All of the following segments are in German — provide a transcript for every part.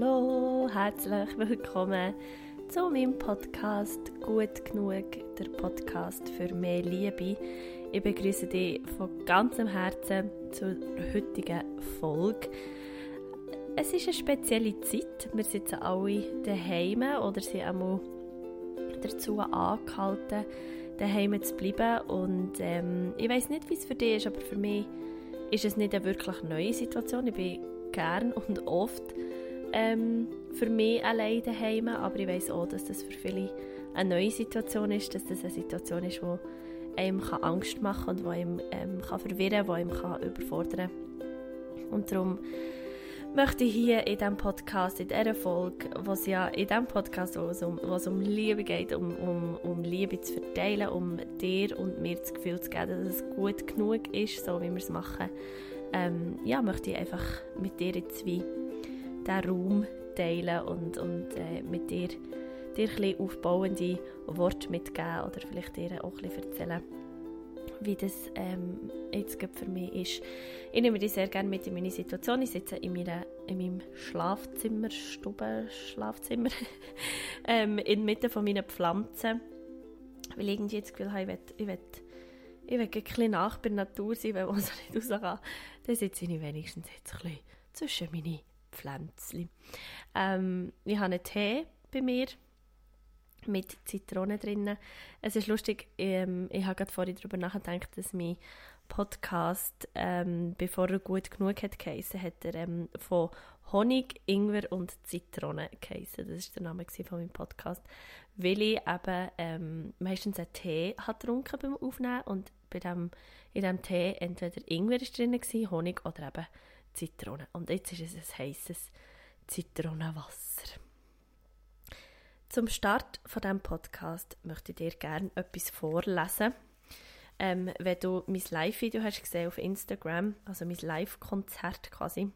Hallo, herzlich willkommen zu meinem Podcast Gut genug, der Podcast für mehr Liebe. Ich begrüße dich von ganzem Herzen zur heutigen Folge. Es ist eine spezielle Zeit. Wir sitzen alle daheim oder sind einmal dazu angehalten, daheim zu bleiben. Und ähm, ich weiß nicht, wie es für dich ist, aber für mich ist es nicht eine wirklich neue Situation. Ich bin gern und oft ähm, für mich allein daheim, aber ich weiß auch, dass das für viele eine neue Situation ist, dass das eine Situation ist, die einem kann Angst machen und die einem ähm, kann verwirren kann, die einem kann überfordern kann. Und darum möchte ich hier in diesem Podcast, in dieser Folge, was ja in diesem Podcast, wo es um, wo um Liebe geht, um, um, um Liebe zu verteilen, um dir und mir das Gefühl zu geben, dass es gut genug ist, so wie wir es machen, ähm, ja, möchte ich einfach mit dir jetzt wie diesen Raum teilen und, und äh, mit dir, dir ein aufbauende Worte mitgeben oder vielleicht dir auch ein erzählen, wie das ähm, jetzt für mich ist. Ich nehme dich sehr gerne mit in meine Situation. Ich sitze in, meiner, in meinem Schlafzimmer, Stube, Schlafzimmer, ähm, inmitten von meinen Pflanzen, weil ich irgendwie das Gefühl habe, ich will, ich will, ich will ein bisschen nach bei der Natur sein, wenn man so nicht raus kann. Dann sitze ich wenigstens jetzt ein bisschen zwischen meine Pflänzchen. Ähm, ich habe einen Tee bei mir mit Zitrone drin. Es ist lustig, ähm, ich habe gerade vorhin darüber nachgedacht, dass mein Podcast, ähm, bevor er gut genug hat geheißen, hat er ähm, von Honig, Ingwer und Zitrone geheißen. Das war der Name von meinem Podcast, weil ich eben ähm, meistens einen Tee hat getrunken beim Aufnehmen und bei dem, in diesem Tee entweder Ingwer ist drin Honig oder eben Zitrone. Und jetzt ist es ein heißes Zitronenwasser. Zum Start von diesem Podcast möchte ich dir gerne etwas vorlesen. Ähm, wenn du mein Live-Video hast gesehen auf Instagram, also mein Live-Konzert quasi,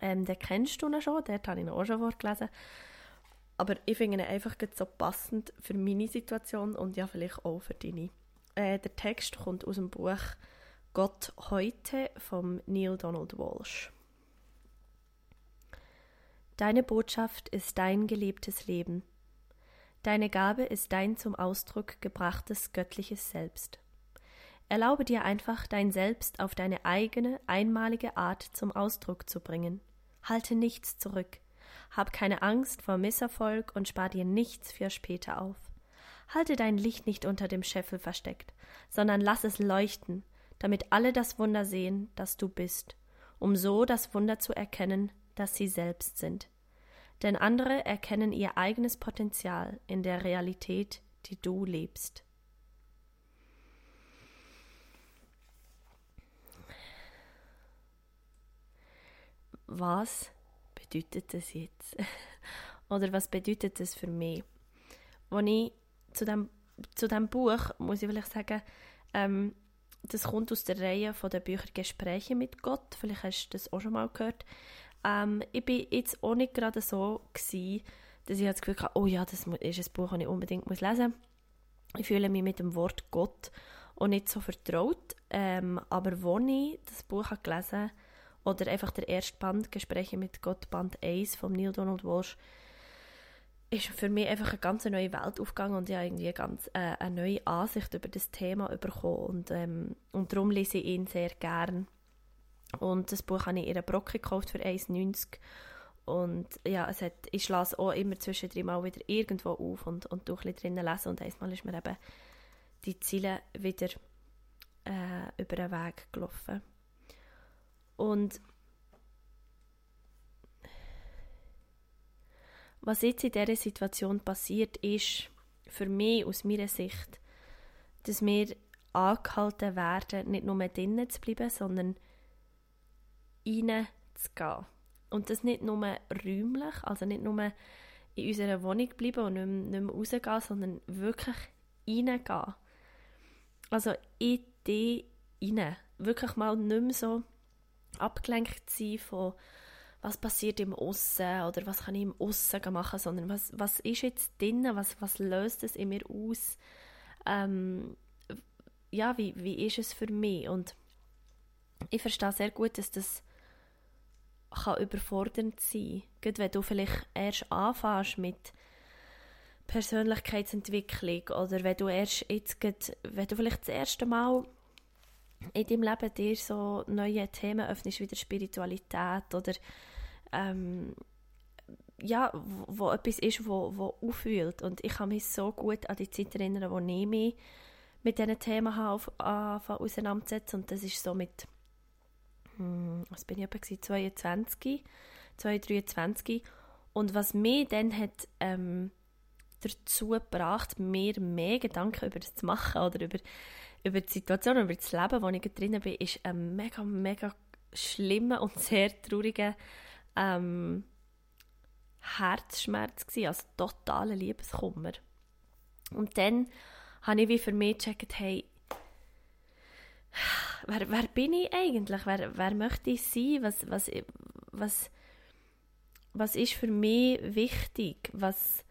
ähm, den kennst du noch schon, dort habe ich noch auch schon vorgelesen. Aber ich finde ihn einfach so passend für meine Situation und ja, vielleicht auch für deine. Äh, der Text kommt aus dem Buch Gott heute von Neil Donald Walsh. Deine Botschaft ist dein gelebtes Leben. Deine Gabe ist dein zum Ausdruck gebrachtes göttliches Selbst. Erlaube dir einfach, dein Selbst auf deine eigene, einmalige Art zum Ausdruck zu bringen. Halte nichts zurück. Hab keine Angst vor Misserfolg und spar dir nichts für später auf. Halte dein Licht nicht unter dem Scheffel versteckt, sondern lass es leuchten, damit alle das Wunder sehen, das du bist, um so das Wunder zu erkennen, das sie selbst sind denn andere erkennen ihr eigenes Potenzial in der Realität, die du lebst. Was bedeutet das jetzt? Oder was bedeutet das für mich? Als ich zu dem, zu dem Buch, muss ich vielleicht sagen, ähm, das kommt aus der Reihe von der Bücher Gespräche mit Gott. Vielleicht hast du das auch schon mal gehört. Ähm, ich bin jetzt auch nicht gerade so gewesen, dass ich das Gefühl hatte, oh ja, das ist ein Buch, das ich unbedingt lesen muss. Ich fühle mich mit dem Wort Gott auch nicht so vertraut. Ähm, aber als ich das Buch habe gelesen oder einfach der erste Band Gespräche mit Gott, Band 1 von Neil Donald Walsh, ist für mich einfach eine ganz neue Welt aufgegangen und habe irgendwie ganz äh, eine neue Ansicht über das Thema bekommen und, ähm, und darum lese ich ihn sehr gern. Und das Buch habe ich in einer Brocke gekauft für 1,90 und ja, es hat, ich lasse auch immer zwischendrin mal wieder irgendwo auf und, und durch drinnen lesen und einmal ist mir eben die Ziele wieder äh, über den Weg gelaufen. Und was jetzt in dieser Situation passiert ist, für mich aus meiner Sicht, dass wir angehalten werden, nicht nur drinnen zu bleiben, sondern reinzugehen. Und das nicht nur räumlich, also nicht nur in unserer Wohnung bleiben und nicht mehr, nicht mehr rausgehen, sondern wirklich reingehen. Also in die rein. Wirklich mal nicht mehr so abgelenkt sein von was passiert im Aussen oder was kann ich im Aussen machen, sondern was, was ist jetzt drin, was, was löst es in mir aus, ähm, ja, wie, wie ist es für mich? Und ich verstehe sehr gut, dass das kann überfordernd sein. Gerade wenn du vielleicht erst anfängst mit Persönlichkeitsentwicklung oder wenn du erst jetzt, grad, wenn du vielleicht das erste Mal in deinem Leben dir so neue Themen öffnest, wie der Spiritualität oder ähm, ja, wo, wo, etwas ist, wo, wo aufwühlt. Und ich kann mich so gut an die Zeit erinnern, wo ich mich mit diesen Themen habe auseinanderzusetzen. Und das ist so mit, hm, was bin ich etwa 22, 23. Und was mich dann hat ähm, dazu gebracht, mir mehr Gedanken über das zu machen oder über, über die Situation, über das Leben, wo ich drin bin, ist ein mega, mega schlimmer und sehr trauriger ähm, Herzschmerz gewesen, also totaler Liebeskummer. Und dann habe ich wie für mich gecheckt, hey, wer, wer bin ich eigentlich? Wer, wer möchte ich sein? Was, was, was, was ist für mich wichtig? Was,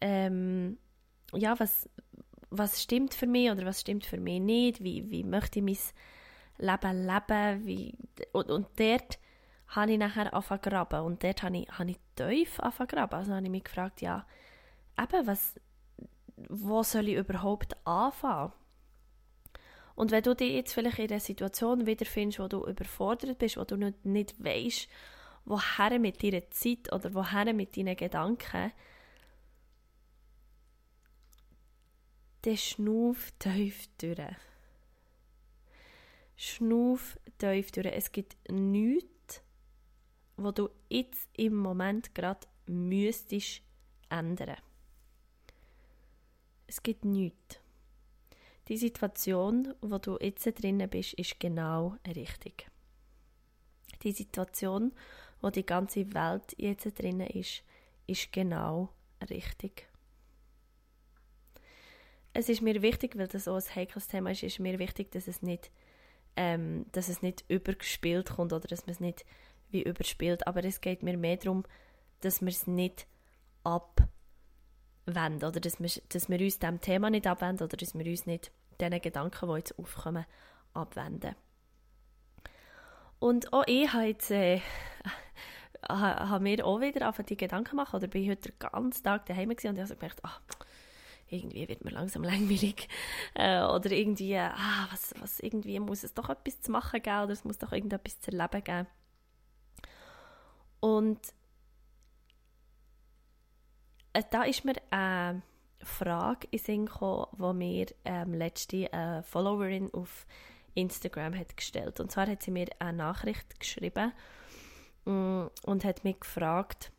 ähm, ja, was, was stimmt für mich oder was stimmt für mich nicht? Wie, wie möchte ich mein Leben leben? Wie, und, und dort habe ich nachher angefangen. Und dort habe ich, habe ich tief angefangen. Also habe ich mich gefragt, ja, eben, was, wo soll ich überhaupt anfangen? Und wenn du dich jetzt vielleicht in einer Situation wiederfindest, wo du überfordert bist, wo du nicht, nicht weißt, woher mit deiner Zeit oder woher mit deinen Gedanken, dann schnuff tief durch. Schnuff tief durch. Es gibt nichts, was du jetzt im Moment gerade müsstest ändern. Es gibt nichts. Die Situation, wo du jetzt drinnen bist, ist genau richtig. Die Situation, wo die ganze Welt jetzt drinnen ist, ist genau richtig es ist mir wichtig, weil das so ein heikles Thema ist, ist mir wichtig, dass es nicht, ähm, dass es nicht übergespielt kommt oder dass man es nicht wie überspielt. Aber es geht mir mehr darum, dass wir es nicht abwenden oder dass wir, dass wir uns diesem Thema nicht abwenden oder dass wir uns nicht diesen Gedanken, die jetzt aufkommen, abwenden. Und auch ich habe jetzt äh, habe mir auch wieder auf die Gedanken gemacht oder bin heute den ganzen Tag daheim und ich habe gedacht, ach, irgendwie wird mir langsam langweilig äh, oder irgendwie, ah, was, was, irgendwie muss es doch etwas zu machen geben oder es muss doch irgendetwas zu erleben geben. Und äh, da ist mir eine Frage in Sinn gekommen, die mir ähm, letzte eine Followerin auf Instagram hat gestellt. Und zwar hat sie mir eine Nachricht geschrieben mm, und hat mich gefragt,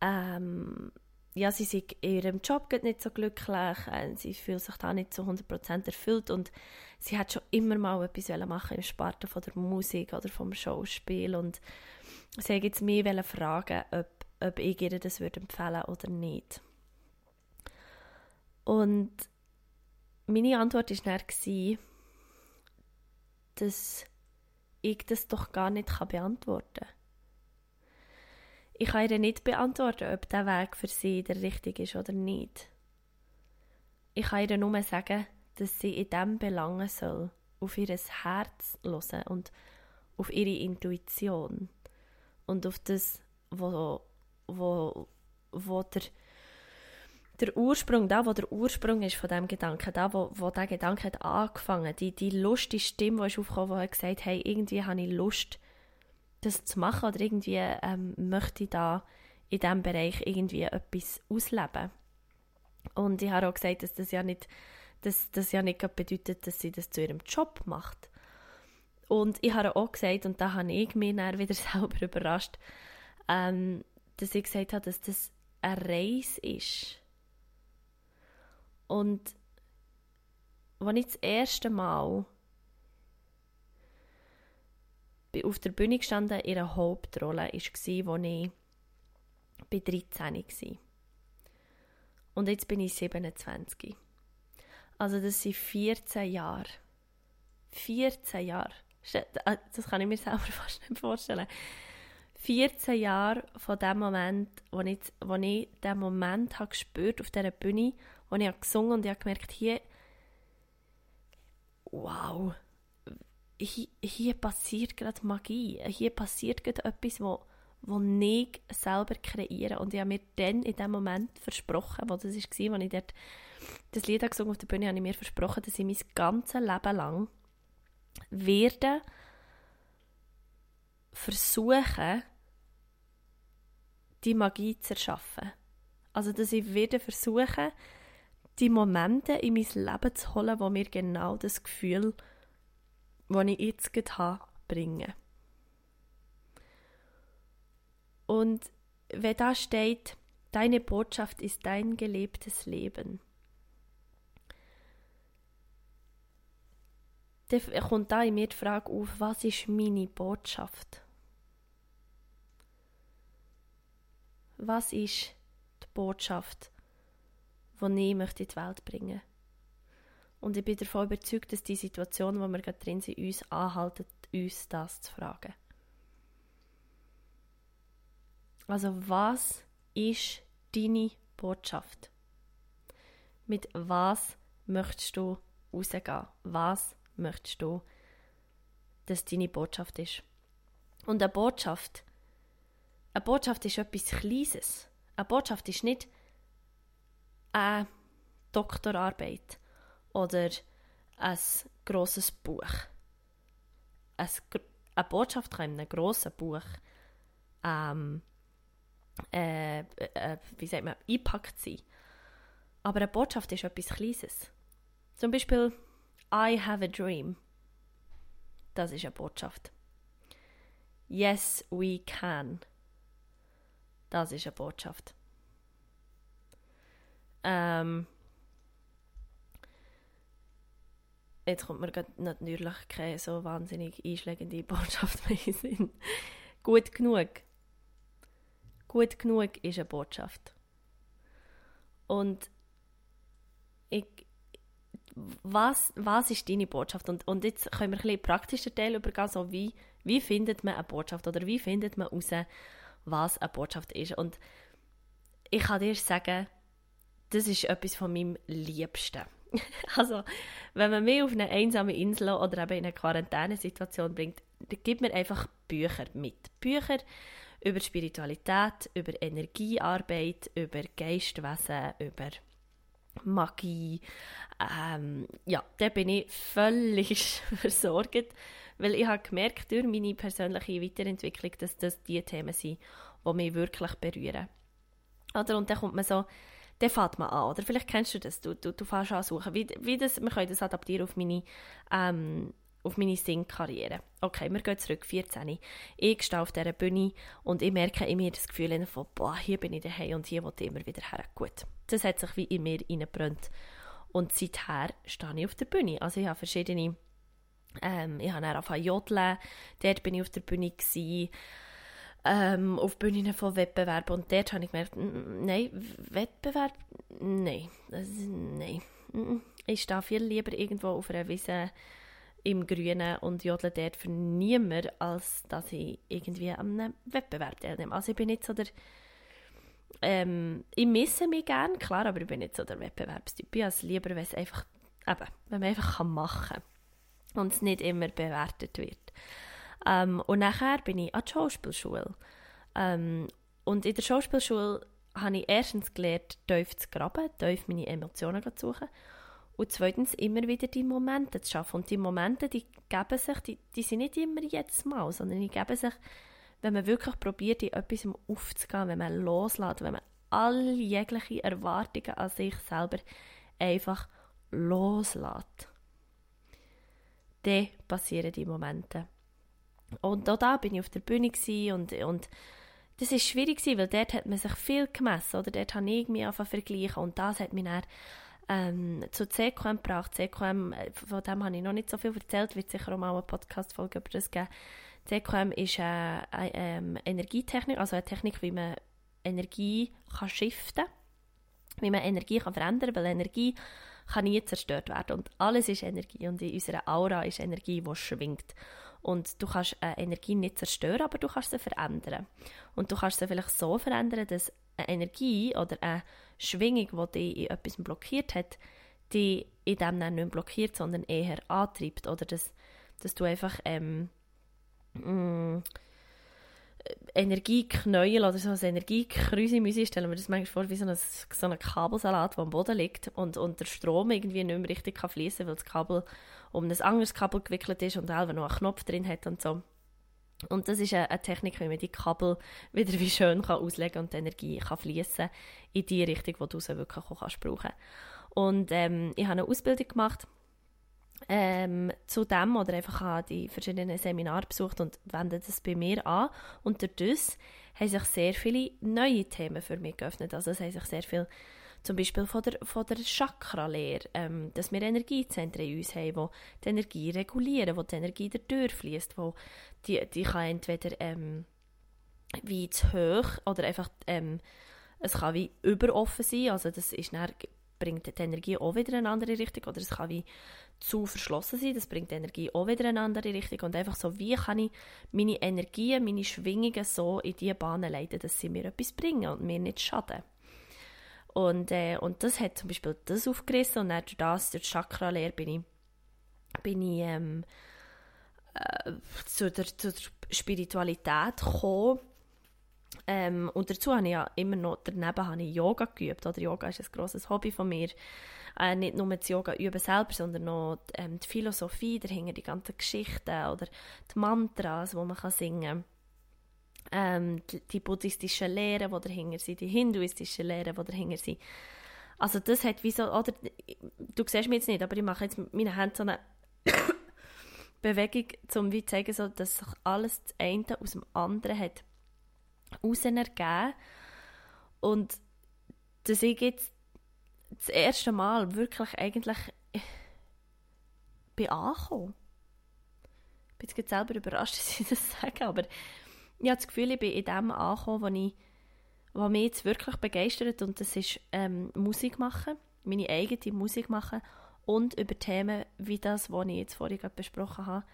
ähm, ja, sie sind in ihrem Job nicht so glücklich, äh, sie fühlt sich da nicht so 100% erfüllt und sie hat schon immer mal etwas machen im Sparte von der Musik oder vom Schauspiel und sie jetzt mich fragen, ob, ob ich ihr das würde empfehlen oder nicht. Und meine Antwort war dann, dass ich das doch gar nicht beantworten kann ich kann ihr nicht beantworten, ob der Weg für sie der richtige ist oder nicht. Ich kann ihr nur sagen, dass sie in dem belangen soll, auf ihr Herz hören und auf ihre Intuition und auf das, wo, wo, wo der, der Ursprung, da wo der Ursprung ist von dem Gedanken, da wo, wo der Gedanke hat angefangen, die, die Lust, die Stimme, die ist aufgekommen, die hat gesagt, hey, irgendwie habe ich Lust, das zu machen oder irgendwie ähm, möchte ich da in diesem Bereich irgendwie etwas ausleben. Und ich habe auch gesagt, dass das ja nicht, dass das ja nicht bedeutet, dass sie das zu ihrem Job macht. Und ich habe auch gesagt, und da habe ich mich dann wieder selber überrascht, ähm, dass ich gesagt habe, dass das eine Reise ist. Und als ich das erste Mal auf der Bühne gestanden, ihre Hauptrolle war, als ich bei 13 war. Und jetzt bin ich 27. Also das sind 14 Jahre. 14 Jahre. Äh, das kann ich mir selber fast nicht vorstellen. 14 Jahre von dem Moment, wo ich, wo ich den Moment habe gespürt auf dieser Bühne, wo ich gesungen und ich habe gemerkt, hier, wow, hier, hier passiert gerade Magie. Hier passiert gerade etwas, wo, wo ich selber kreiere. Und ich habe mir dann in dem Moment versprochen, wo das war, als ich dort das Lied gesungen auf der Bühne, habe ich mir versprochen, dass ich mein ganzes Leben lang werde versuchen, die Magie zu erschaffen. Also, dass ich werde versuchen, die Momente in mein Leben zu holen, wo mir genau das Gefühl, das ich jetzt gerade habe, bringen. Und wenn da steht, deine Botschaft ist dein gelebtes Leben, dann kommt da in mir die Frage auf, was ist meine Botschaft? Was ist die Botschaft, die ich möchte in die Welt bringen Und ich bin davon überzeugt, dass die Situation, wo wir gerade drin sind, uns anhalten, uns das zu fragen. Also was ist deine Botschaft? Mit was möchtest du rausgehen? Was möchtest du, dass deine Botschaft ist? Und eine Botschaft, eine Botschaft ist etwas Kleines. Eine Botschaft ist nicht eine Doktorarbeit oder ein grosses Buch. Eine Botschaft kann in einem grossen Buch ähm, äh, äh, wie sagt man, eingepackt sein. Aber eine Botschaft ist etwas Kleines. Zum Beispiel I have a dream. Das ist eine Botschaft. Yes, we can. Das ist eine Botschaft. Ähm, jetzt kommt mir natürlich keine so wahnsinnig einschlägende Botschaft mehr in Sinn. Gut genug. Gut genug ist eine Botschaft. Und ich, was, was ist deine Botschaft? Und, und jetzt können wir ein bisschen praktischer Teil übergehen, so wie, wie findet man eine Botschaft oder wie findet man heraus, was eine Botschaft ist. Und ich kann dir sagen, das ist etwas von meinem Liebsten. also, wenn man mich auf eine einsame Insel oder eben in eine Quarantänesituation bringt, dann gibt mir einfach Bücher mit. Bücher über Spiritualität, über Energiearbeit, über Geistwesen, über Magie. Ähm, ja, da bin ich völlig versorgt, weil ich habe gemerkt durch meine persönliche Weiterentwicklung, dass das die Themen sind, die mich wirklich berühren. Oder? Und dann kommt man so, dann fängt man an. Oder vielleicht kennst du das, du, du, du fängst an suchen. Wie, wie das, wir können das adaptieren auf meine, ähm, auf meine Singkarriere. Okay, wir gehen zurück, 14. Ich stehe auf dieser Bühne und ich merke in mir das Gefühl von, boah, hier bin ich daheim und hier will ich immer wieder her. Gut, das hat sich wie in mir reingebrannt. Und seither stehe ich auf der Bühne. Also ich habe verschiedene, ähm, ich habe dann angefangen jodeln, dort bin ich auf der Bühne gewesen, ähm, auf Bühnen von Wettbewerben und dort habe ich gemerkt, nein, Wettbewerb, nein, nein. Ich stehe viel lieber irgendwo auf einer Wiese im Grünen und jodle dort für niemand, als dass ich irgendwie einem Wettbewerb teilnehme. Also ich bin nicht so der... Ähm, ich misse mich gerne, klar, aber ich bin nicht so der Wettbewerbstyp. Ich es lieber, wenn es einfach, eben, wenn man einfach machen kann und es nicht immer bewertet wird. Ähm, und nachher bin ich an der Schauspielschule. Ähm, und in der Schauspielschule habe ich erstens gelernt, tief zu graben, tief meine Emotionen zu suchen. Und zweitens immer wieder die Momente zu schaffen. Und die Momente, die geben sich, die, die sind nicht immer jetzt mal, sondern die geben sich, wenn man wirklich probiert, in etwas aufzugehen, wenn man loslässt, wenn man alle jegliche Erwartungen an sich selber einfach loslässt. Dann passieren die Momente. Und auch da bin ich auf der Bühne und, und das ist schwierig weil dort hat man sich viel gemessen, oder dort habe ich mich einfach vergleichen und das hat mich dann ähm, zu CQM gebracht. CQM, äh, von dem habe ich noch nicht so viel erzählt, wird sicher auch mal eine Podcast-Folge über das geben. CQM ist äh, eine ähm, Energietechnik, also eine Technik, wie man Energie kann shiften wie man Energie kann verändern kann, weil Energie kann nie zerstört werden und alles ist Energie und in unserer Aura ist Energie, die schwingt. Und du kannst äh, Energie nicht zerstören, aber du kannst sie verändern. Und du kannst sie vielleicht so verändern, dass eine Energie oder eine Schwingung, die dich in etwas blockiert hat, die in dem dann nicht blockiert, sondern eher antreibt oder dass, dass du einfach ähm, mm, Energieknäuel oder so ein Energiekrüsi stellen wir das manchmal vor wie so ein, so ein Kabelsalat, der am Boden liegt und, und der Strom irgendwie nicht mehr richtig kann fließen weil das Kabel um ein anderes Kabel gewickelt ist und selber noch einen Knopf drin hat und so. Und das ist eine, Technik, wie man die Kabel wieder wie schön kann auslegen und die Energie kann fließen in die Richtung, die du sie wirklich auch kannst brauchen. Und ähm, ich habe eine Ausbildung gemacht ähm, zu dem oder einfach die verschiedenen Seminare besucht und wende das bei mir an. Und dadurch haben sich sehr viele neue Themen für mich geöffnet. Also es haben sich sehr viel zum Beispiel von der, von der Chakra-Lehre, ähm, dass wir Energiezentren in uns haben, die die Energie regulieren, wo die Energie dadurch fließt, wo die, die kann entweder ähm, wie zu hoch oder einfach ähm, es kann wie überoffen sein, also das ist dann, bringt die Energie auch wieder in eine andere Richtung oder es kann wie zu verschlossen sein, das bringt die Energie auch wieder in eine andere Richtung und einfach so, wie kann ich meine Energien, meine Schwingungen so in diese Bahnen leiten, dass sie mir etwas bringen und mir nicht schaden. Und, äh, und das hat zum Beispiel das aufgerissen und dann durch das, durch die Chakra-Lehre bin ich, bin ich ähm, äh, zu, der, zu der Spiritualität gekommen. Ähm, und dazu habe ich ja immer noch, daneben habe ich Yoga geübt, oder Yoga ist ein grosses Hobby von mir. Äh, nicht nur das Yoga üben selber, sondern noch ähm, die Philosophie dahinter, die ganzen Geschichten oder die Mantras, die man kann singen kann ähm, die, die buddhistischen Lehren, die dahinter sind, die hinduistischen Lehren, die dahinter sind. Also das hat wie so, oder, du siehst mich jetzt nicht, aber ich mache jetzt mit meinen Händen so eine Bewegung, um wie zu zeigen, so, dass sich alles das eine aus dem anderen hat ergeben und dass ich jetzt das erste Mal wirklich eigentlich bin angekommen. Ich bin jetzt selber überrascht, dass ich das sage, aber ich habe das Gefühl, ich bin in dem angekommen, was, was mich jetzt wirklich begeistert und das ist ähm, Musik machen, meine eigene Musik machen und über Themen wie das, was ich jetzt vorhin gerade besprochen habe,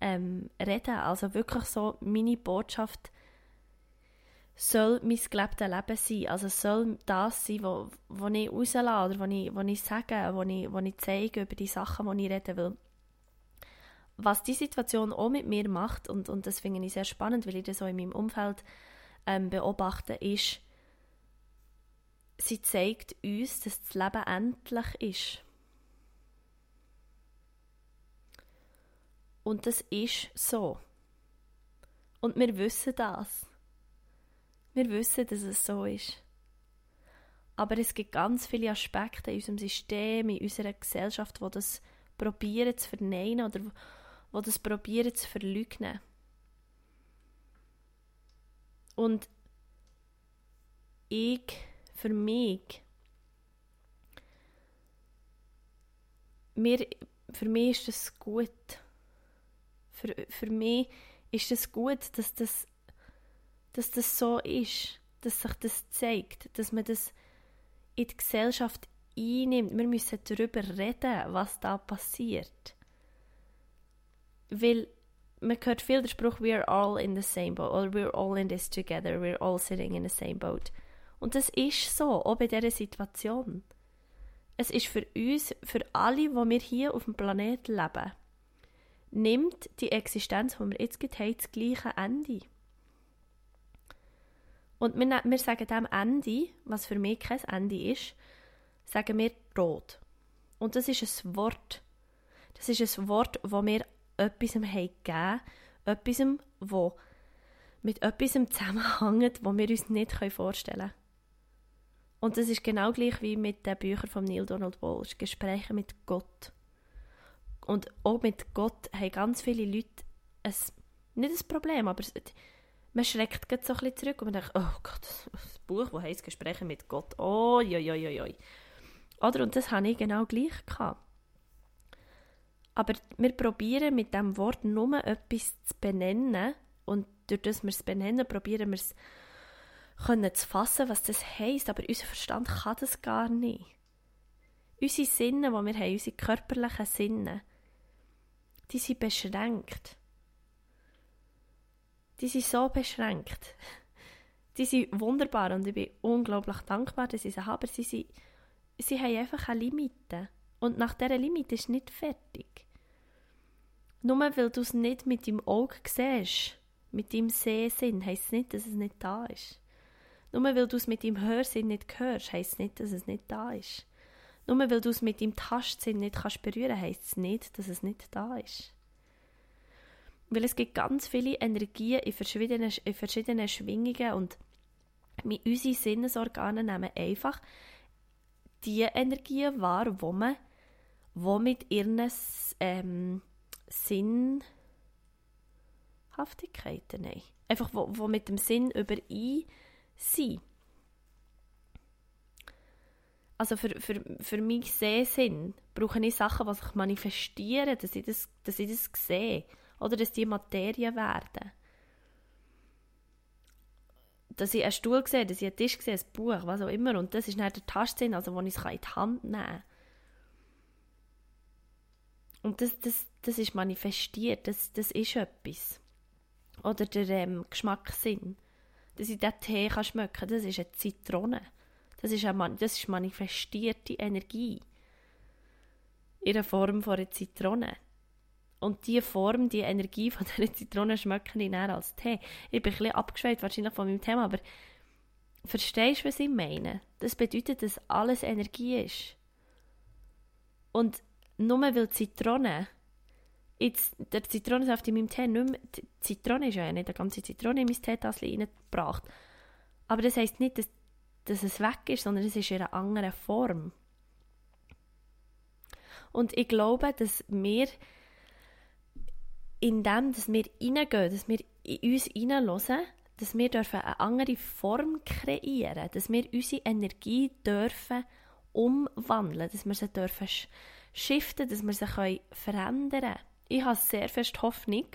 ähm, reden. Also wirklich so, meine Botschaft soll mein gelebtes Leben sein. Also soll das sein, was ich rauslasse oder was ich, was ich sage, was ich, was ich zeige über die Sachen, die ich reden will was die Situation auch mit mir macht, und, und das finde ich sehr spannend, weil ich das so in meinem Umfeld ähm, beobachte, ist, sie zeigt uns, dass das Leben endlich ist. Und das ist so. Und wir wissen das. Wir wissen, dass es so ist. Aber es gibt ganz viele Aspekte in unserem System, in unserer Gesellschaft, wo das probieren zu verneinen oder die das probieren zu verleugnen. Und ich, für mich, mir, für mich ist das gut. Für, für mich ist es das gut, dass das, dass das so ist, dass sich das zeigt, dass man das in die Gesellschaft einnimmt. Wir müssen darüber reden, was da passiert. Weil man hört viel den Spruch, we're all in the same boat, oder we're all in this together, we're all sitting in the same boat. Und das ist so, auch bei dieser Situation. Es ist für uns, für alle, die wir hier auf dem Planeten leben, nimmt die Existenz, die wir jetzt haben, das gleiche Ende. Und wir, wir sagen dem Ende, was für mich kein Ende ist, sagen wir Tod. Und das ist ein Wort. Das ist ein Wort, das wir etwas gegeben etwas, wo mit etwas zusammenhängt, das wir uns nicht vorstellen können. Und das ist genau gleich wie mit den Büchern von Neil Donald Walsh, Gespräche mit Gott. Und auch mit Gott haben ganz viele Leute ein, nicht ein Problem, aber man schreckt so ein bisschen zurück und man denkt, oh Gott, das Buch, das heißt Gespräche mit Gott, oh, joi, joi, joi. Oder, und das hatte ich genau gleich. Gehabt. Aber wir probieren mit dem Wort nur etwas zu benennen und durch das wir es benennen, probieren wir es können zu fassen, was das heisst. Aber unser Verstand kann das gar nicht. Unsere Sinne, die wir haben, unsere körperlichen Sinne, die sind beschränkt. Die sind so beschränkt. Die sind wunderbar und ich bin unglaublich dankbar, dass ich sie habe, aber sie, sind, sie haben einfach eine Limite. Und nach dieser Limite ist nicht fertig. Nur weil du es nicht mit deinem Auge siehst, mit deinem Sehsinn, heisst es nicht, dass es nicht da ist. Nur weil du es mit deinem Hörsinn nicht hörst, heisst es nicht, dass es nicht da ist. Nur weil du es mit deinem Tastsinn nicht kannst berühren, heisst es nicht, dass es nicht da ist. Weil es gibt ganz viele Energien in verschiedenen, in verschiedenen Schwingungen und unsere Sinnesorgane nehmen einfach die Energien wahr, wo man wo mit ihren ähm, Sinnhaftigkeiten, nein, einfach wo, wo mit dem Sinn überein sind. Also für, für, für mich Sehsinn brauche ich Sachen, die sich manifestieren, dass ich das, dass ich das sehe. Oder dass die Materie werden. Dass ich einen Stuhl sehe, dass ich einen Tisch sehe, ein Buch, was auch immer. Und das ist dann der Tastsinn, also wo ich es in die Hand nehmen kann. Und das, das, das ist manifestiert, das, das ist etwas. Oder der ähm, Geschmackssinn. Dass ich diesen Tee kann schmecken kann, das ist eine Zitrone. Das ist, eine, das ist manifestierte Energie. In der Form von einer Zitrone. Und diese Form, die Energie von dieser Zitrone schmecke ich dann als Tee. Ich bin ein bisschen abgeschweift wahrscheinlich von meinem Thema, aber verstehst du, was ich meine? Das bedeutet, dass alles Energie ist. Und nur weil Zitrone, jetzt, der Zitronensaft in meinem Tee nicht mehr, die Zitrone ist ja nicht eine ganze Zitrone in mein Teetassel reingebracht. Aber das heisst nicht, dass, dass es weg ist, sondern es ist in einer anderen Form. Und ich glaube, dass wir in dem, dass wir reingehen, dass wir in uns hineinhören, dass wir dürfen eine andere Form kreieren, dass wir unsere Energie dürfen umwandeln, dass wir sie dürfen shiften, dass wir sie verändern können. Ich habe sehr fest Hoffnung,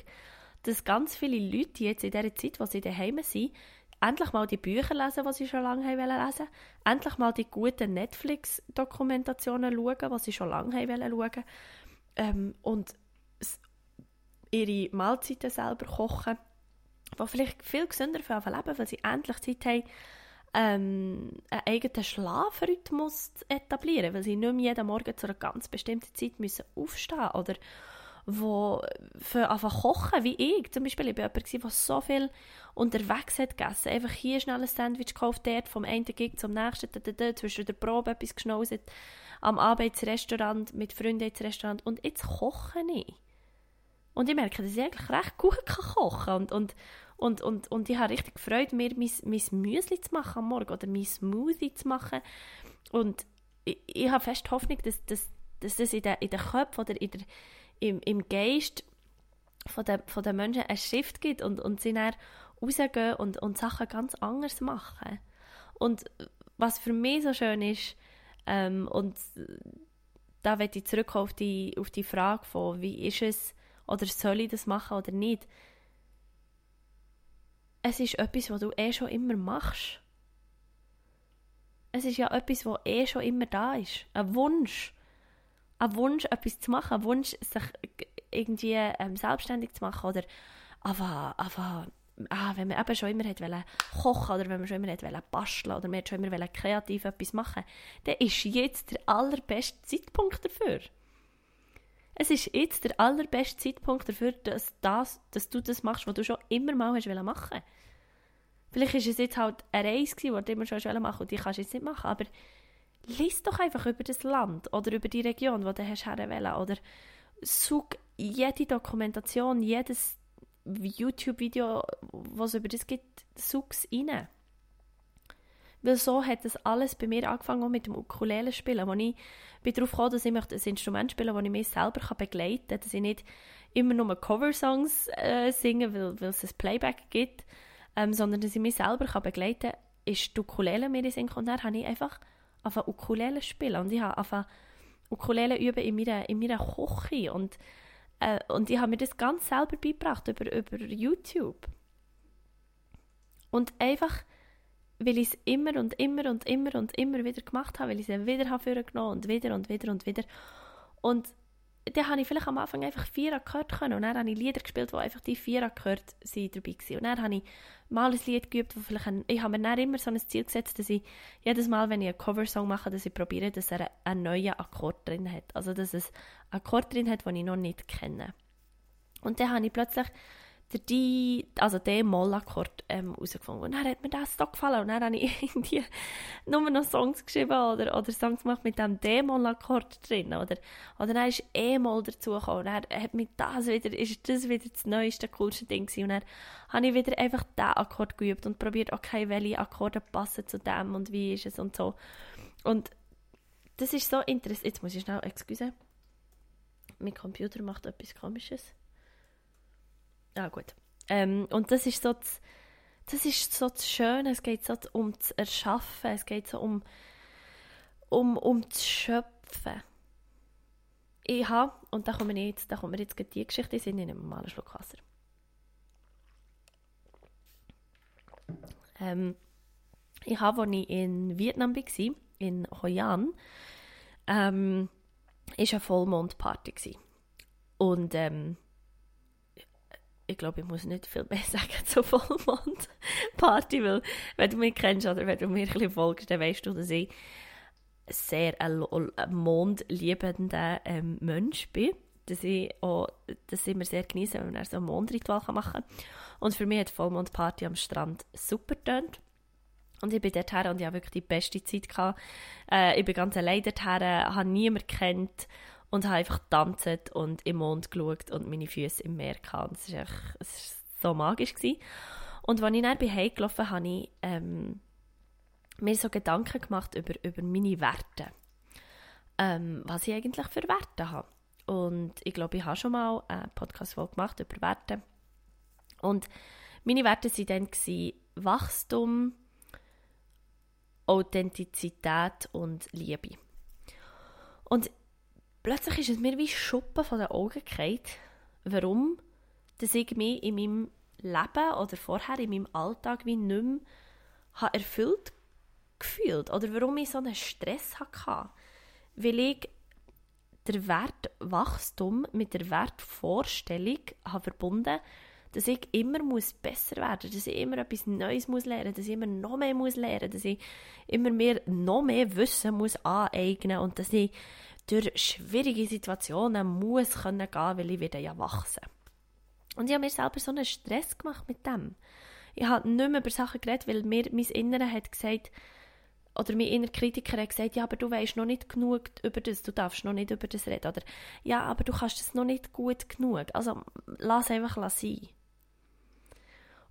dass ganz viele Leute jetzt in dieser Zeit, wo sie daheim sind, endlich mal die Bücher lesen, die sie schon lange haben lesen endlich mal die guten Netflix-Dokumentationen schauen, die sie schon lange haben schauen ähm, und ihre Mahlzeiten selber kochen, die vielleicht viel gesünder für leben, weil sie endlich Zeit haben, ähm, einen eigenen Schlafrhythmus zu etablieren, weil sie nicht mehr jeden Morgen zu einer ganz bestimmten Zeit müssen aufstehen. Oder wo für einfach kochen, wie ich. Zum Beispiel, ich war jemand, der so viel unterwegs hat gegessen. Einfach hier schnell ein Sandwich gekauft, dort vom einen Gig zum nächsten, da, da, da, zwischen der Probe etwas geschnauset, am Abend ins Restaurant, mit Freunden ins Restaurant und jetzt koche ich. Und ich merke, dass ich eigentlich recht gut kann kochen kann. Und, und, und, und, und ich habe richtig gefreut, mir mein, mein Müsli zu machen am Morgen oder mein Smoothie zu machen. Und ich, ich habe fest Hoffnung, dass, dass, dass das in den, in den Köpfen oder in der, im, im Geist von den, von den Menschen ein Shift gibt und, und sie dann rausgehen und, und Sachen ganz anders machen. Und was für mich so schön ist, ähm, und da werde ich zurück auf die, auf die Frage von, wie ist es, oder soll ich das machen oder nicht, es ist etwas, was du eh schon immer machst. Es ist ja etwas, was eh schon immer da ist. Ein Wunsch. Ein Wunsch, etwas zu machen. Ein Wunsch, sich irgendwie ähm, selbstständig zu machen. Oder einfach, einfach ah, wenn man eben schon immer hat kochen oder wenn man schon immer hat basteln oder man hat schon immer kreativ etwas machen dann ist jetzt der allerbeste Zeitpunkt dafür. Es ist jetzt der allerbeste Zeitpunkt dafür, dass, das, dass du das machst, was du schon immer mal hast machen Vielleicht ist es jetzt halt eine Reise, die du immer schon machen und die kannst du jetzt nicht machen, aber lies doch einfach über das Land oder über die Region, wo du hast wollen, oder such jede Dokumentation, jedes YouTube-Video, was es über das gibt, such es. Weil so hat das alles bei mir angefangen, auch mit dem Ukulele spielen, wo ich bin darauf gekommen, dass ich möchte ein Instrument spielen möchte, das ich mich selber begleiten kann, dass ich nicht immer nur Coversongs äh, singe, weil, weil es ein Playback gibt, ähm, sondern dass ich mich selber begleiten kann, ist die Ukulele mir in Sinn und dann habe ich einfach auf Ukulele spielen. Und ich habe einfach Ukulele üben in meiner, in meiner Küche. Und, äh, und ich habe mir das ganz selber beigebracht über, über YouTube. Und einfach, weil ich es immer und immer und immer und immer wieder gemacht habe, weil ich es wieder habe genommen und wieder und wieder und wieder. Und dann habe ich vielleicht am Anfang einfach vier Akkorde können und dann habe ich Lieder gespielt, wo einfach die vier Akkorde dabei waren. Und dann habe ich mal ein Lied geübt, wo vielleicht ein, ich habe mir dann immer so ein Ziel gesetzt, dass ich jedes Mal, wenn ich einen Coversong mache, dass ich probiere, dass er einen neuen Akkord drin hat. Also, dass es einen Akkord drin hat, den ich noch nicht kenne. Und dann habe ich plötzlich der die, also den Mollakkord ähm, herausgefunden. Und dann hat mir das so gefallen. Und dann habe ich irgendwie nur noch Songs geschrieben oder, oder Songs gemacht mit dem D-Moll-Akkord drin. Oder, oder dann ist E-Moll dazugekommen. Und dann hat mich das wieder, ist das wieder das neueste, coolste Ding gewesen. Und dann habe ich wieder einfach diesen Akkord geübt und probiert, okay, welche Akkorde passen zu dem und wie ist es und so. Und das ist so interessant. Jetzt muss ich schnell, excuse. Mein Computer macht etwas Komisches. Ah, gut. Ähm, und das ist so das, das ist so das Schöne, es geht so um das Erschaffen, es geht so um, um, um das Schöpfen. Ich habe, und da kommen wir jetzt, da kommen wir jetzt die Geschichte, sind in einem normalen Schluck Wasser. Ähm, ich habe, als ich in Vietnam war, in Hoi An, ähm, war eine Vollmondparty. Und ähm, ich glaube, ich muss nicht viel mehr sagen zur Vollmondparty, weil wenn du mich kennst oder wenn du mir ein bisschen folgst, dann weißt du, dass ich sehr ein, ein mondliebender ähm, Mensch bin. Dass ich auch, das immer sehr genieße, wenn man so ein Mondritual machen kann. Und für mich hat die Vollmondparty am Strand super getönt. Und ich bin dorthin und ich hatte wirklich die beste Zeit. Äh, ich bin ganz allein dorthin, habe niemanden kennt und habe einfach getanzt und im Mond geschaut und meine Füße im Meer gehabt. Es war so magisch. Gewesen. Und als ich dann bei Hause gelaufen habe ich ähm, mir so Gedanken gemacht über, über meine Werte. Ähm, was ich eigentlich für Werte habe. Und ich glaube, ich habe schon mal eine Podcast-Folge gemacht über Werte. Und meine Werte waren dann Wachstum, Authentizität und Liebe. Und plötzlich ist es mir wie Schuppen von den Augen gefallen, warum dass ich mich in meinem Leben oder vorher in meinem Alltag wie nicht mehr habe erfüllt gefühlt oder warum ich so einen Stress hatte. Weil ich den Wert Wachstum mit der Wertvorstellung habe verbunden dass ich immer muss besser werden muss, dass ich immer etwas Neues muss lernen muss, dass ich immer noch mehr muss lernen muss, dass ich immer mehr noch mehr Wissen muss aneignen und dass ich durch schwierige Situationen muss können gehen, weil ich wieder ja wachsen. Und ich habe mir selber so einen Stress gemacht mit dem. Ich habe nicht mehr über Sachen geredet, weil mir mein Innerer hat gesagt, oder mein innerer Kritiker hat gesagt, ja, aber du weißt noch nicht genug über das, du darfst noch nicht über das reden. Oder ja, aber du kannst das noch nicht gut genug. Also lass einfach sein.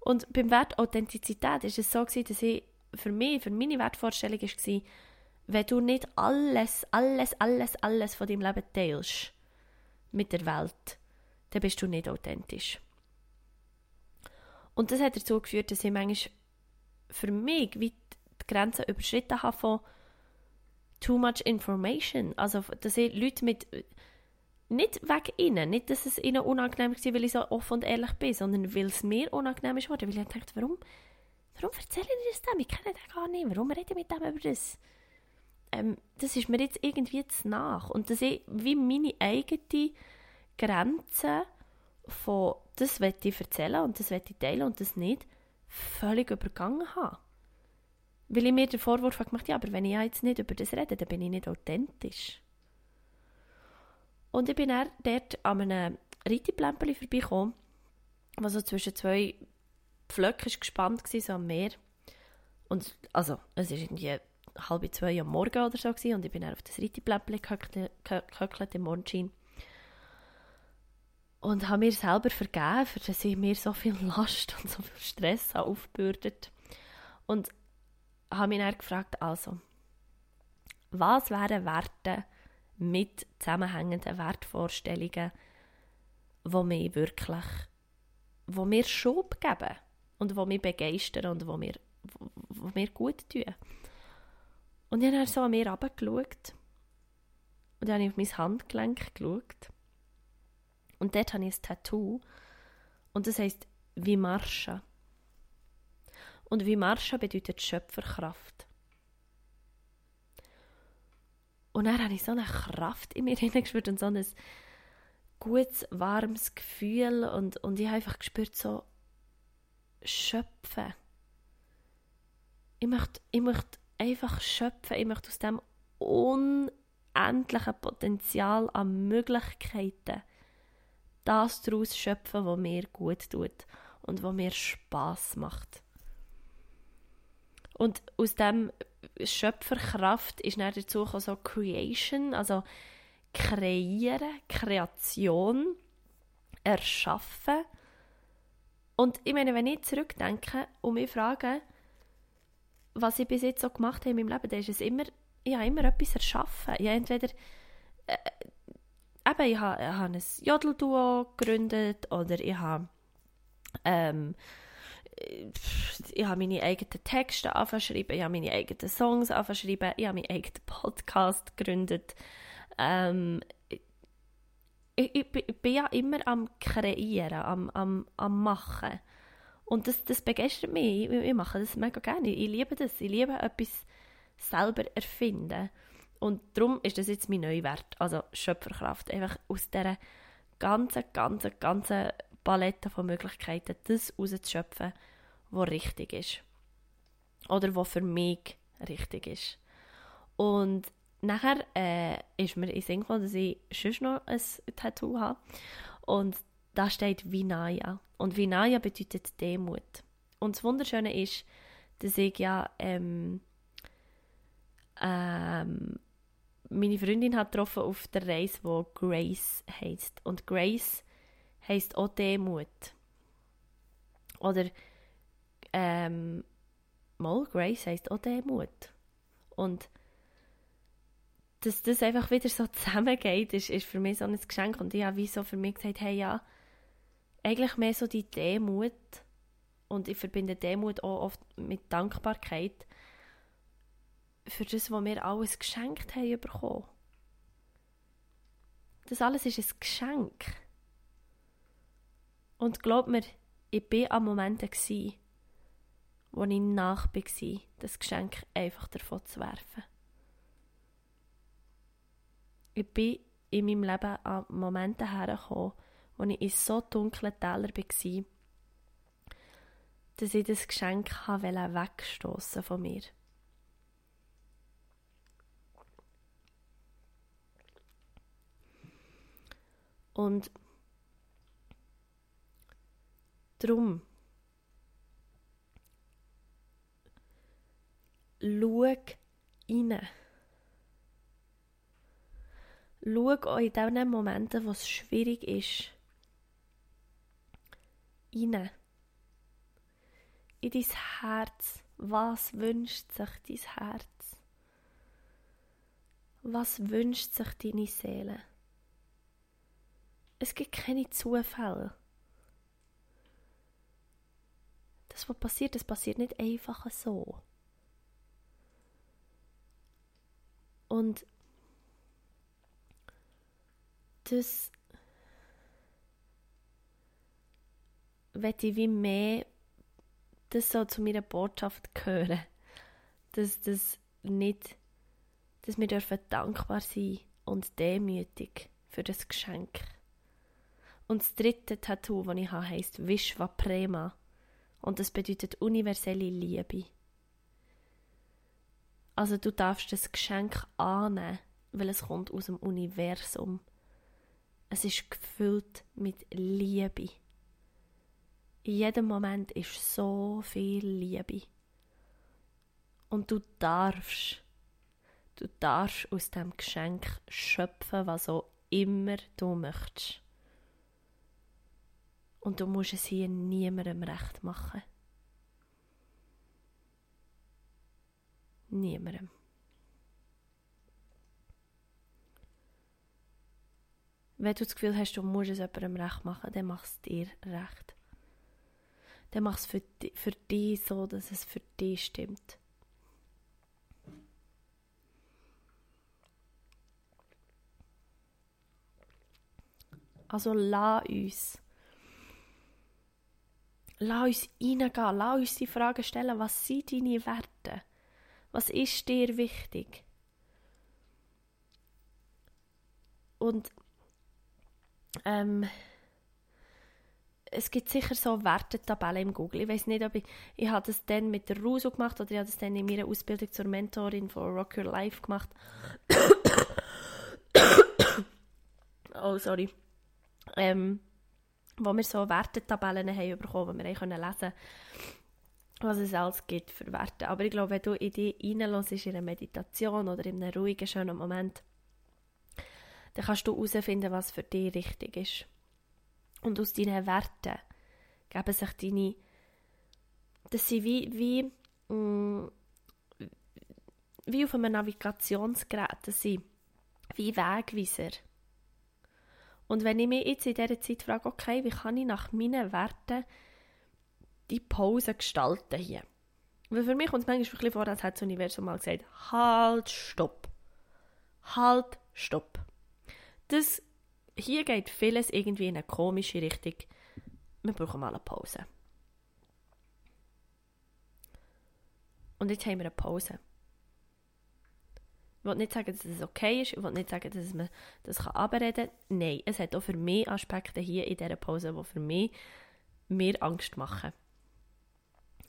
Und beim Wert Authentizität ist es so gewesen, dass ich für mich, für meine Wertvorstellung war, wenn du nicht alles, alles, alles, alles von deinem Leben teilst mit der Welt, dann bist du nicht authentisch. Und das hat dazu geführt, dass ich manchmal für mich wie die Grenze überschritten habe von too much information. Also, dass ich Leute mit. Nicht wegen ihnen, nicht, dass es ihnen unangenehm war, weil ich so offen und ehrlich bin, sondern weil es mir unangenehm ist weil ich dachte, warum, warum erzähle ich das dem? Ich kenne den gar nicht. Warum rede ich mit dem über das? Ähm, das ist mir jetzt irgendwie zu nach. Und dass ich wie meine eigene Grenze von das will ich erzählen und das will ich teilen und das nicht, völlig übergangen habe. Weil ich mir den Vorwurf habe gemacht ja, aber wenn ich jetzt nicht über das rede, dann bin ich nicht authentisch. Und ich bin dann dort an einem Reiteplämpeli vorbeigekommen, was so zwischen zwei Pflöcken gespannt war, so am Meer. Und also, es ist irgendwie halb zwei am Morgen oder so gewesen, und ich bin dann auf das Reitepläppchen gehöckelt im Mondschein. Und habe mir selber vergeben, dass ich mir so viel Last und so viel Stress aufbürdet. Und habe mich dann gefragt, also, was wären Werte mit zusammenhängenden Wertvorstellungen, die mir wirklich, wo mir Schub geben und wo mich begeistern und wo mir, wo, wo mir gut tun. Und ich habe dann so an mir runtergeschaut. Und dann habe ich auf mein Handgelenk geschaut. Und dort habe ich ein Tattoo. Und das heisst Vimarsha. Und Vimarsha bedeutet Schöpferkraft. Und dann habe ich so eine Kraft in mir hineingespürt und so ein gutes, warmes Gefühl. Und, und ich habe einfach gespürt, so schöpfen. Ich möchte, ich möchte einfach schöpfen. Ich möchte aus dem unendlichen Potenzial an Möglichkeiten das daraus schöpfen, was mir gut tut und was mir Spaß macht. Und aus dem Schöpferkraft ist dann dazu so Creation, also kreieren, Kreation, erschaffen. Und ich meine, wenn ich zurückdenke und mich frage, was ich bis jetzt so gemacht habe in meinem Leben, dann ist es immer, ich habe immer etwas erschaffen. Ich habe entweder äh, eben, ich habe, ich habe ein Jodelduo gegründet oder ich habe ähm, ich habe meine eigenen Texte angeschrieben, ich habe meine eigenen Songs angeschrieben, ich habe meinen eigenen Podcast gegründet. Ähm, ich, ich, ich, bin ja immer am Kreieren, am, am, am Machen. Und das, das begeistert mich. Ich, ich mache das mega gerne. Ich liebe das. Ich liebe etwas selber erfinden. Und darum ist das jetzt mein Neuwert. Also Schöpferkraft. Einfach aus dieser ganzen, ganzen, ganzen Palette von Möglichkeiten das rauszuschöpfen, was richtig ist. Oder was für mich richtig ist. Und nachher äh, ist mir in Sinn gekommen, dass ich sonst noch ein Tattoo habe. Und da steht Vinaya. Und Vinaya bedeutet Demut. Und das Wunderschöne ist, dass ich ja ähm, ähm, meine Freundin hat getroffen auf der Reise, wo Grace heißt. Und Grace heißt auch Demut. Oder ähm, mal Grace heißt auch Demut. Und dass das einfach wieder so zusammengeht, ist, ist für mich so ein Geschenk. Und ich habe wie so für mich gesagt, hey ja, eigentlich mehr so die Demut. Und ich verbinde Demut auch oft mit Dankbarkeit für das, was wir alles geschenkt haben bekommen. Das alles ist ein Geschenk. Und glaub mir, ich war an Momenten, wo ich nach war, das Geschenk einfach davon zu werfen. Ich bin in meinem Leben an Momenten hergekommen, wo ich in so dunklen Tälern war, dass ich das Geschenk wegstoßen von mir. Und darum schau rein. Schau auch in den Momenten, wo es schwierig ist, rein. In dein Herz. Was wünscht sich dein Herz? Was wünscht sich deine Seele? Es gibt keine Zufälle. Das, was passiert, das passiert nicht einfach so. Und das werde ich wie mehr das so zu meiner Botschaft gehören. Dass das nicht, dass wir dürfen dankbar sein und demütig für das Geschenk. Und das dritte Tattoo, das ich habe, heisst Vishwa Prema. Und das bedeutet universelle Liebe. Also du darfst das Geschenk annehmen, weil es kommt aus dem Universum. Es ist gefüllt mit Liebe. In jedem Moment ist so viel Liebe. Und du darfst, du darfst aus dem Geschenk schöpfen, was auch immer du möchtest. Und du musst es hier niemandem recht machen. Niemandem. Wenn du das Gefühl hast, du musst es jemandem recht machen, dann mach es dir recht. Dann mach es für, für dich so, dass es für dich stimmt. Also lass uns Lass uns reingehen, lass uns die Frage stellen, was sind deine Werte? Was ist dir wichtig? Und ähm, es gibt sicher so Wertetabellen im Google. Ich weiß nicht, ob ich, ich habe das dann mit der Ruso gemacht oder ich habe das dann in meiner Ausbildung zur Mentorin von Rock Your Life gemacht. oh, sorry. Ähm, wo wir so Wertetabellen haben bekommen, wo wir können lesen was es alles gibt für Werte. Aber ich glaube, wenn du in dich reinlässt, in einer Meditation oder in einem ruhigen, schönen Moment, dann kannst du herausfinden, was für dich richtig ist. Und aus deinen Werten geben sich deine, das sind wie, wie, mh, mm, wie auf einem Navigationsgerät, das sind wie Wegweiser. Und wenn ich mich jetzt in dieser Zeit frage, okay, wie kann ich nach meinen Werten die Pause gestalten hier? Weil für mich kommt es manchmal ein bisschen vor, als hätte das Universum mal gesagt, halt, stopp. Halt, stopp. Das, hier geht vieles irgendwie in eine komische Richtung. Wir brauchen mal eine Pause. Und jetzt haben wir eine Pause. Ich will nicht sagen, dass es okay ist, ich will nicht sagen, dass man das abreden kann. Nein, es hat auch für mich Aspekte hier in dieser Pause, die für mich mir Angst machen.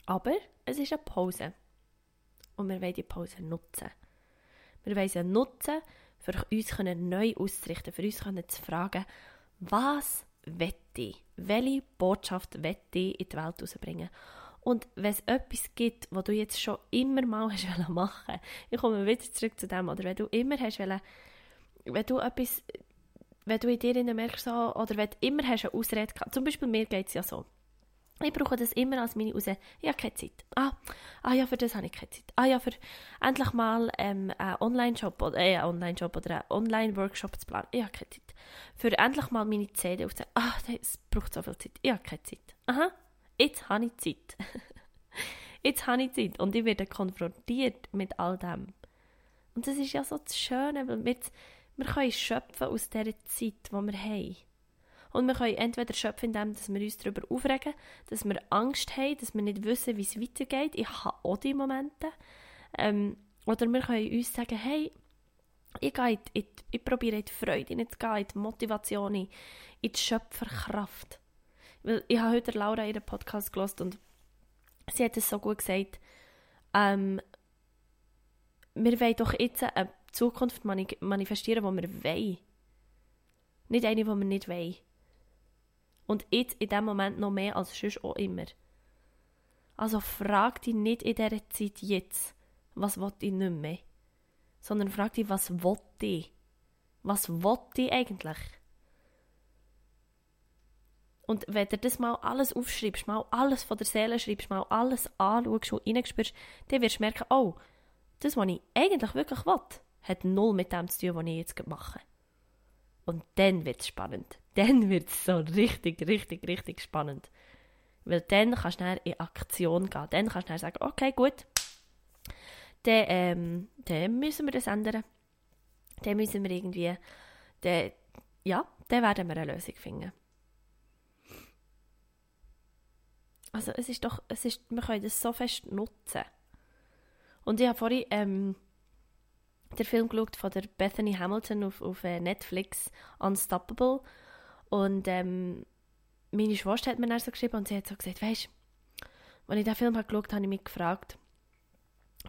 Aber es ist eine Pause. Und wir wollen die Pause nutzen. Wir wollen sie nutzen, für uns neu auszurichten, für uns zu fragen, was will ich? Welche Botschaft will ich in die Welt herausbringen? Und wenn es etwas gibt, was du jetzt schon immer mal hast machen ich komme wieder zurück zu dem, oder wenn du immer hast wollen, wenn du etwas, wenn du in dir merkst, oder wenn du immer hast eine Ausrede gehabt, zum Beispiel mir geht es ja so, ich brauche das immer als meine Ausrede. Ich habe keine Zeit. Ah, ah ja, für das habe ich keine Zeit. Ah ja, für endlich mal ähm, einen Online-Shop oder, äh, einen Online-Shop oder einen Online-Workshop zu planen. Ich habe keine Zeit. Für endlich mal meine CD aufzunehmen. Ah, das braucht so viel Zeit. Ich habe keine Zeit. Aha, jetzt habe ich Zeit. jetzt habe ich Zeit und ich werde konfrontiert mit all dem. Und das ist ja so das Schöne, weil wir, wir können schöpfen aus dieser Zeit, die wir haben. Und wir können entweder schöpfen, indem wir uns darüber aufregen, dass wir Angst haben, dass wir nicht wissen, wie es weitergeht. Ich habe auch diese Momente. Ähm, oder wir können uns sagen, hey, ich, gehe in, ich probiere in die Freude in die in die Motivation, in die Schöpferkraft. Weil ich habe heute Laura ihren Podcast gelesen und sie hat es so gut gesagt, ähm, wir wollen doch jetzt eine Zukunft manifestieren, die wir wollen. Nicht eine, die wir nicht wollen. Und jetzt in dem Moment noch mehr als sonst auch immer. Also frag dich nicht in dieser Zeit jetzt, was will ich nicht mehr, sondern frag dich, was will ich? Was will ich eigentlich? Und wenn du das mal alles aufschreibst, mal alles von der Seele schreibst, mal alles anschaust und reinspürst, dann wirst du merken, oh, das, was ich eigentlich wirklich will, hat null mit dem zu tun, was ich jetzt mache. Und dann wird es spannend. Dann wird es so richtig, richtig, richtig spannend. Weil dann kannst du in Aktion gehen. Dann kannst du sagen, okay, gut, dann, ähm, dann müssen wir das ändern. Dann müssen wir irgendwie, dann, ja, dann werden wir eine Lösung finden. Also es ist doch, es ist, wir können das so fest nutzen. Und ich habe vorhin ähm, den Film geschaut von der Bethany Hamilton auf, auf äh, Netflix, Unstoppable. Und ähm, meine Schwester hat mir dann so geschrieben und sie hat so gesagt, weißt du, als ich diesen Film habe geschaut habe, habe ich mich gefragt,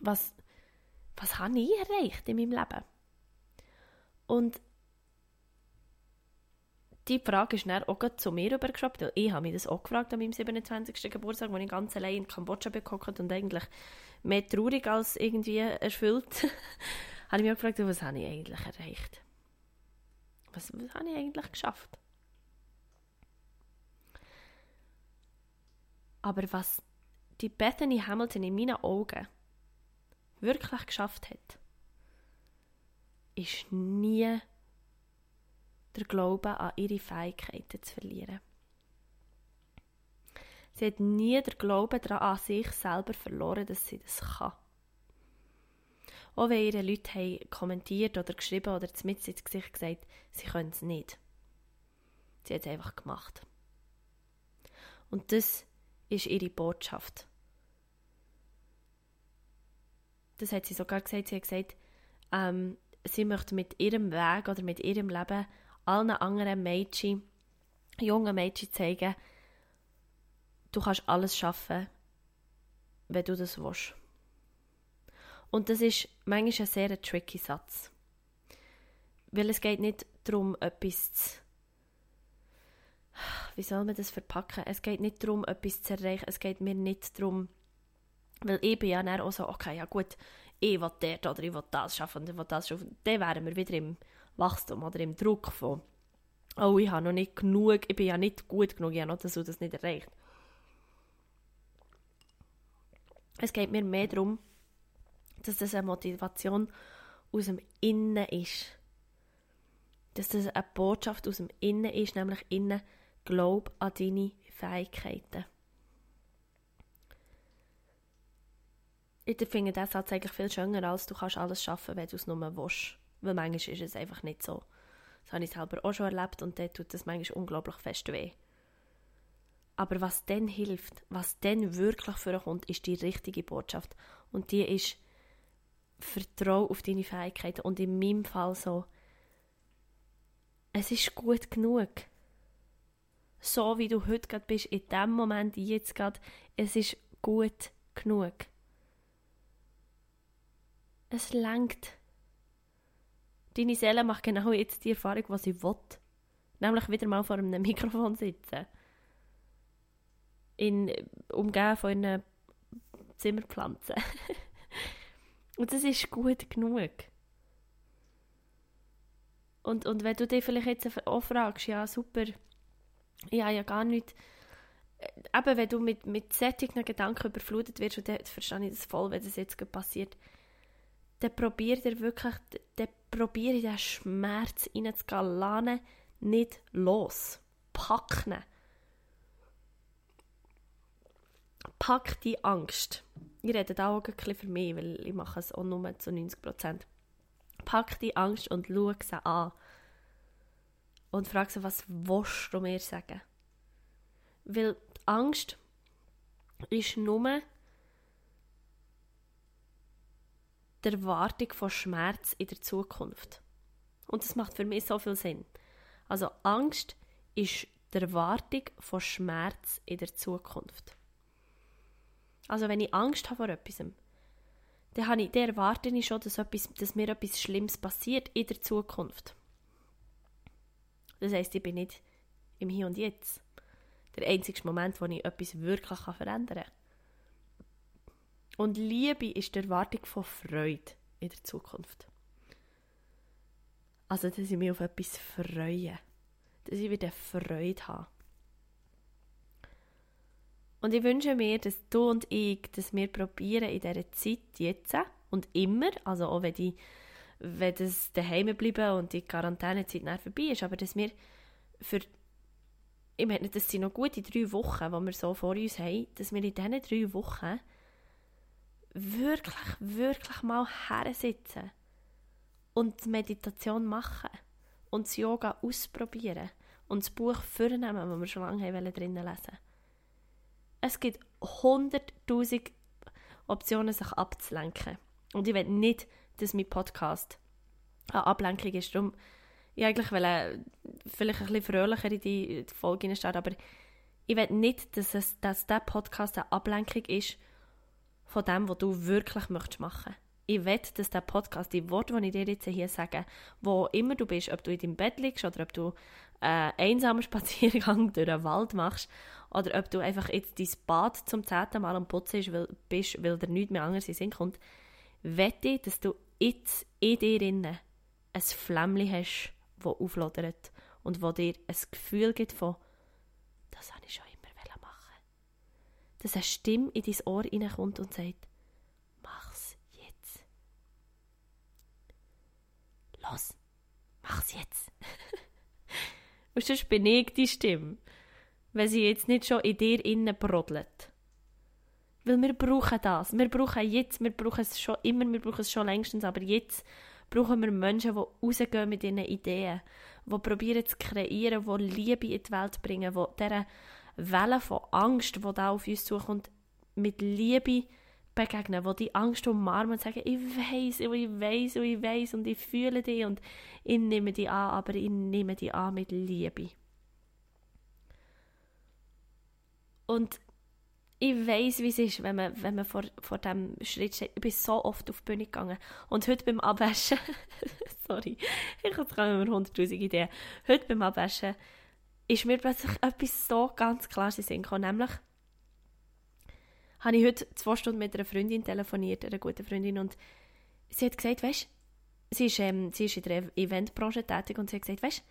was, was habe ich erreicht in meinem Leben? Und die Frage ist dann auch zu mir übergeschraubt, weil ich habe mich das auch gefragt an meinem 27. Geburtstag, als ich ganz allein in Kambodscha bekommen und eigentlich mehr traurig als irgendwie erfüllt, habe ich mich auch gefragt, was habe ich eigentlich erreicht? Was, was habe ich eigentlich geschafft? Aber was die Bethany Hamilton in meinen Augen wirklich geschafft hat, ist nie der Glaube an ihre Fähigkeiten zu verlieren. Sie hat nie den Glauben daran an sich selber verloren, dass sie das kann. Auch wenn ihre Leute haben kommentiert oder geschrieben oder mit ins Gesicht gesagt, sie können es nicht. Sie hat es einfach gemacht. Und das ist ihre Botschaft. Das hat sie sogar gesagt. Sie hat gesagt, ähm, sie möchte mit ihrem Weg oder mit ihrem Leben allen anderen Mädchen, jungen Mädchen zeigen, du kannst alles schaffen, wenn du das willst. Und das ist manchmal ein sehr tricky Satz. Weil es geht nicht darum, etwas zu wie soll man das verpacken? Es geht nicht darum, etwas zu erreichen. Es geht mir nicht darum, weil ich bin ja dann auch so, okay, ja gut, ich will dort oder ich will das schaffen und ich will das schaffen. Dann wären wir wieder im Wachstum oder im Druck von, oh, ich habe noch nicht genug, ich bin ja nicht gut genug, ich habe noch das und das nicht erreicht. Es geht mir mehr darum, dass das eine Motivation aus dem Innen ist. Dass das eine Botschaft aus dem Innen ist, nämlich innen, glaub an deine Fähigkeiten. Ich finde diesen Satz eigentlich viel schöner, als du kannst alles schaffen, wenn du es nur willst. Weil manchmal ist es einfach nicht so. Das habe ich selber auch schon erlebt und dort tut das manchmal unglaublich fest weh. Aber was dann hilft, was dann wirklich vorkommt, ist die richtige Botschaft. Und die ist Vertrau auf deine Fähigkeiten. Und in meinem Fall so, es ist gut genug. So wie du heute gerade bist, in dem Moment, jetzt gerade, es ist gut genug. Es langt. Deine Seele macht genau jetzt die Erfahrung, was sie will. Nämlich wieder mal vor einem Mikrofon sitzen. In, umgeben von einer Zimmerpflanze. Und das ist gut genug. Und, und wenn du dich vielleicht jetzt auch fragst, ja super, ja ja gar nicht, äh, eben wenn du mit, mit solchen Gedanken überflutet wirst, und dann verstehe ich das voll, wenn das jetzt passiert, dann probier dir wirklich, dann probier in diesen Schmerz reinzugehen, lass nicht los. Pack ihn. Pack die Angst. Ich rede da auch ein bisschen für mich, weil ich mache es auch nur zu 90%. Pack die Angst und schau sie an. Und frag sie, was willst du mir sagen? Weil die Angst ist nur die Erwartung von Schmerz in der Zukunft. Und das macht für mich so viel Sinn. Also Angst ist die Erwartung von Schmerz in der Zukunft. Also wenn ich Angst habe vor etwas, dann, habe ich, dann erwarte ich schon, dass, etwas, dass mir etwas Schlimmes passiert in der Zukunft. Das heisst, ich bin nicht im Hier und Jetzt. Der einzige Moment, wo ich etwas wirklich verändern kann. Und Liebe ist die Erwartung von Freude in der Zukunft. Also, dass ich mich auf etwas freue. Dass ich wieder Freude habe. Und ich wünsche mir, dass du und ich, dass wir probieren in dieser Zeit jetzt und immer, also auch wenn, die, wenn das daheim bleiben und die Quarantänezeit nach vorbei ist, aber dass wir für, ich meine, das sind noch gute drei Wochen, die wir so vor uns haben, dass wir in diesen drei Wochen wirklich, wirklich mal hersitzen und Meditation machen und das Yoga ausprobieren und das Buch vornehmen, das wir schon lange haben drinnen lesen es gibt 100.000 Optionen, sich abzulenken. Und ich will nicht, dass mein Podcast eine Ablenkung ist. Darum, ich eigentlich will äh, vielleicht ein bisschen fröhlicher in die Folge starten, aber ich will nicht, dass, es, dass dieser Podcast eine Ablenkung ist von dem, was du wirklich möchtest machen ich will, dass der Podcast, die Worte, die ich dir jetzt hier sage, wo immer du bist, ob du in deinem Bett liegst oder ob du einen äh, einsamen Spaziergang durch den Wald machst oder ob du einfach jetzt dein Bad zum zehnten Mal am Putzen bist, weil, dir nichts mehr anderes in Sinn kommt, wette, dass du jetzt in dir innen ein Flämmchen hast, das auflodert und wo dir ein Gefühl gibt von «Das habe ich schon immer machen Dass eine Stimme in dein Ohr hineinkommt und sagt «Mach's jetzt!» «Los, mach's jetzt!» Und sonst bin ich die Stimme wenn sie jetzt nicht schon in dir innen brodelt. Weil wir brauchen das. Wir brauchen jetzt, wir brauchen es schon immer, wir brauchen es schon längstens, aber jetzt brauchen wir Menschen, die rausgehen mit ihren Ideen, die probieren zu kreieren, die Liebe in die Welt bringen, die dieser Welle von Angst, die da auf uns zukommt, mit Liebe begegnen, die die Angst umarmen und sagen, ich weiß ich weiß ich weiß und ich fühle dich und ich nehme die an, aber ich nehme die an mit Liebe. Und ich weiß, wie es ist, wenn man, wenn man vor, vor diesem Schritt steht. Ich bin so oft auf die Bühne gegangen. Und heute beim Abwaschen, sorry, ich habe gerade immer 100'000 Ideen. Heute beim Abwaschen ist mir plötzlich etwas so ganz klar in Sinn gekommen, nämlich habe ich heute zwei Stunden mit einer Freundin telefoniert, einer guten Freundin, und sie hat gesagt, weißt sie ist, ähm, sie ist in der Eventbranche tätig und sie hat gesagt, weißt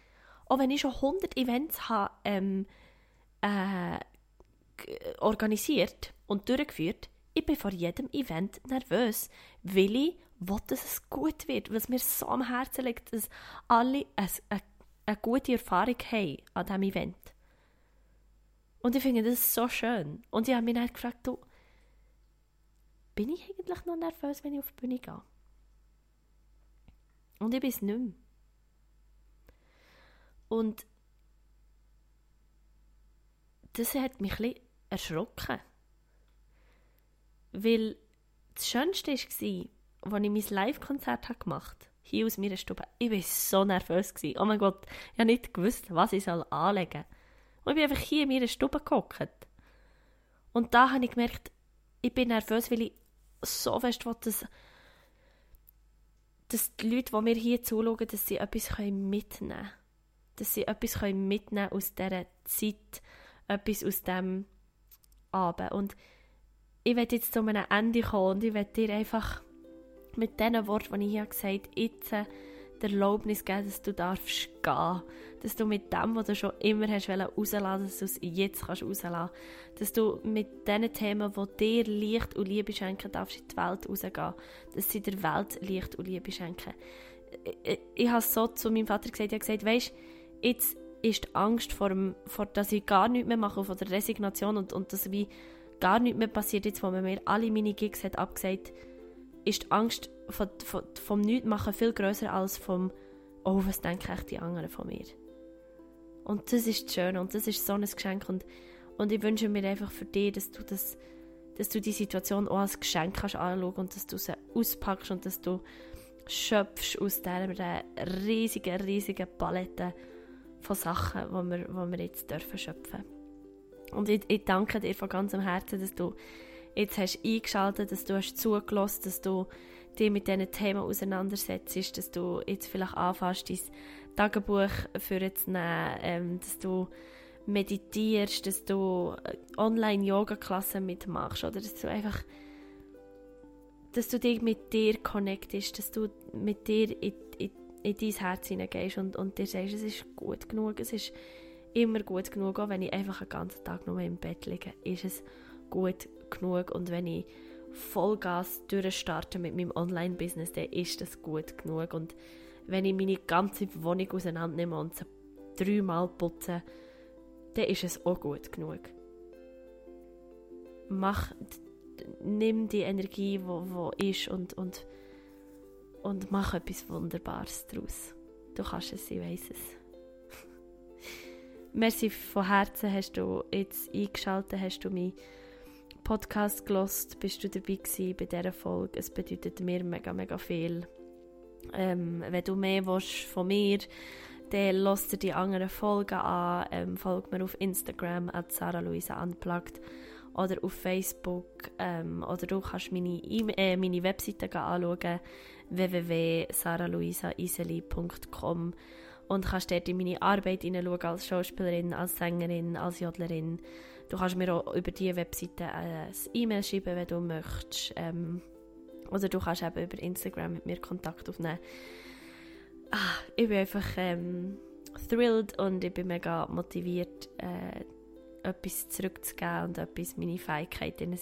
auch wenn ich schon 100 Events habe ähm, äh, organisiert und durchgeführt, ich bin vor jedem Event nervös, weil ich will, dass es gut wird, was mir so am Herzen liegt, dass alle eine, eine, eine gute Erfahrung haben an diesem Event. Und ich finde das so schön. Und ich habe mich dann gefragt, du, bin ich eigentlich noch nervös, wenn ich auf die Bühne gehe? Und ich bin es nicht mehr. Und das hat mich ein erschrocken. Weil das Schönste war, als ich mein Live-Konzert gemacht habe, hier aus meiner Stube, ich war so nervös. Gewesen. Oh mein Gott, ich habe nicht gewusst, was ich anlegen soll. Und ich bin einfach hier in meiner Stube gehockt. Und da habe ich gemerkt, ich bin nervös, weil ich so fest will, dass, dass die Leute, die mir hier zuschauen, dass sie etwas mitnehmen können. Dass sie etwas mitnehmen können aus dieser Zeit, etwas aus dem Abend. Und ich werde jetzt zu einem Ende kommen und ich werde dir einfach mit diesen Worten, die ich hier gesagt habe, jetzt die Erlaubnis geben, dass du darfst gehen. Dass du mit dem, was du schon immer hast rauslassen dass du es jetzt kannst rauslassen Dass du mit diesen Themen, die dir Licht und Liebe schenken, darfst in die Welt rausgehen. Dass sie der Welt Licht und Liebe schenken. Ich, ich, ich habe so zu meinem Vater gesagt, ich habe gesagt, weisst, jetzt ist die Angst vor, dem, vor dass ich gar nichts mehr mache, vor der Resignation und, und dass wie gar nichts mehr passiert, jetzt wo man mir alle meine Gigs hat abgesagt, ist die Angst von, von, vom Nichtmachen viel größer als vom «Oh, was denken echt die anderen von mir?» Und das ist schön und das ist so ein Geschenk und, und ich wünsche mir einfach für dich, dass du das dass du die Situation auch als Geschenk kannst anschauen und dass du sie auspackst und dass du schöpfst aus dieser riesigen, riesigen Palette von Sachen, die wir, die wir jetzt dürfen schöpfen. Und ich, ich danke dir von ganzem Herzen, dass du jetzt hast eingeschaltet, dass du hast zugelassen, dass du dich mit diesen Themen auseinandersetzt, dass du jetzt vielleicht anfängst, dein Tagebuch für zu nehmen, ähm, dass du meditierst, dass du äh, Online-Yoga-Klassen mitmachst oder dass du einfach dass du dich mit dir connectest, dass du mit dir in, in, in dein Herz hineingehst und, und dir sagst, es ist gut genug, es ist immer gut genug, auch wenn ich einfach einen ganzen Tag nur im Bett liege, ist es gut genug. Und wenn ich Vollgas durchstarte mit meinem Online-Business, dann ist das gut genug. Und wenn ich meine ganze Wohnung auseinandernehme und sie dreimal putze, dann ist es auch gut genug. Mach, nimm die Energie, die ist und, und, und mach etwas Wunderbares daraus. Du kannst es, ich weiß es. Merci von Herzen hast du jetzt eingeschaltet, hast du mich Podcast gelost, bist du dabei gewesen bei dieser Folge. Es bedeutet mir mega, mega viel. Ähm, wenn du mehr von mir dann lass dir die anderen Folgen an. Ähm, folg mir auf Instagram at Sarah Luisa Unplugged oder auf Facebook ähm, oder du kannst meine, e äh, meine Webseite anschauen www.saraluisaiseli.com und kannst dort in meine Arbeit hineinschauen als Schauspielerin, als Sängerin, als Jodlerin Du kannst mir auch über diese Webseite ein E-Mail schreiben, wenn du möchtest. Ähm, oder du kannst eben über Instagram mit mir Kontakt aufnehmen. Ah, ich bin einfach ähm, thrilled und ich bin mega motiviert, äh, etwas zurückzugeben und etwas, meine Fähigkeit in ein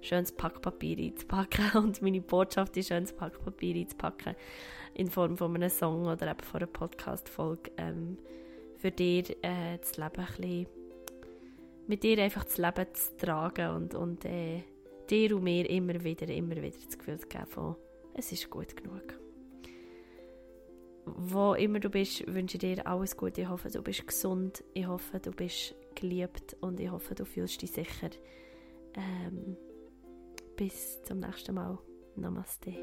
schönes Packpapier einzupacken und meine Botschaft in ein schönes Packpapier einzupacken in Form von einem Song oder eben von einer Podcast-Folge ähm, für dich äh, das Leben ein bisschen mit dir einfach das Leben zu tragen und, und äh, dir und mir immer wieder, immer wieder das Gefühl zu geben von, es ist gut genug. Wo immer du bist, wünsche ich dir alles Gute. Ich hoffe, du bist gesund. Ich hoffe, du bist geliebt und ich hoffe, du fühlst dich sicher. Ähm, bis zum nächsten Mal. Namaste.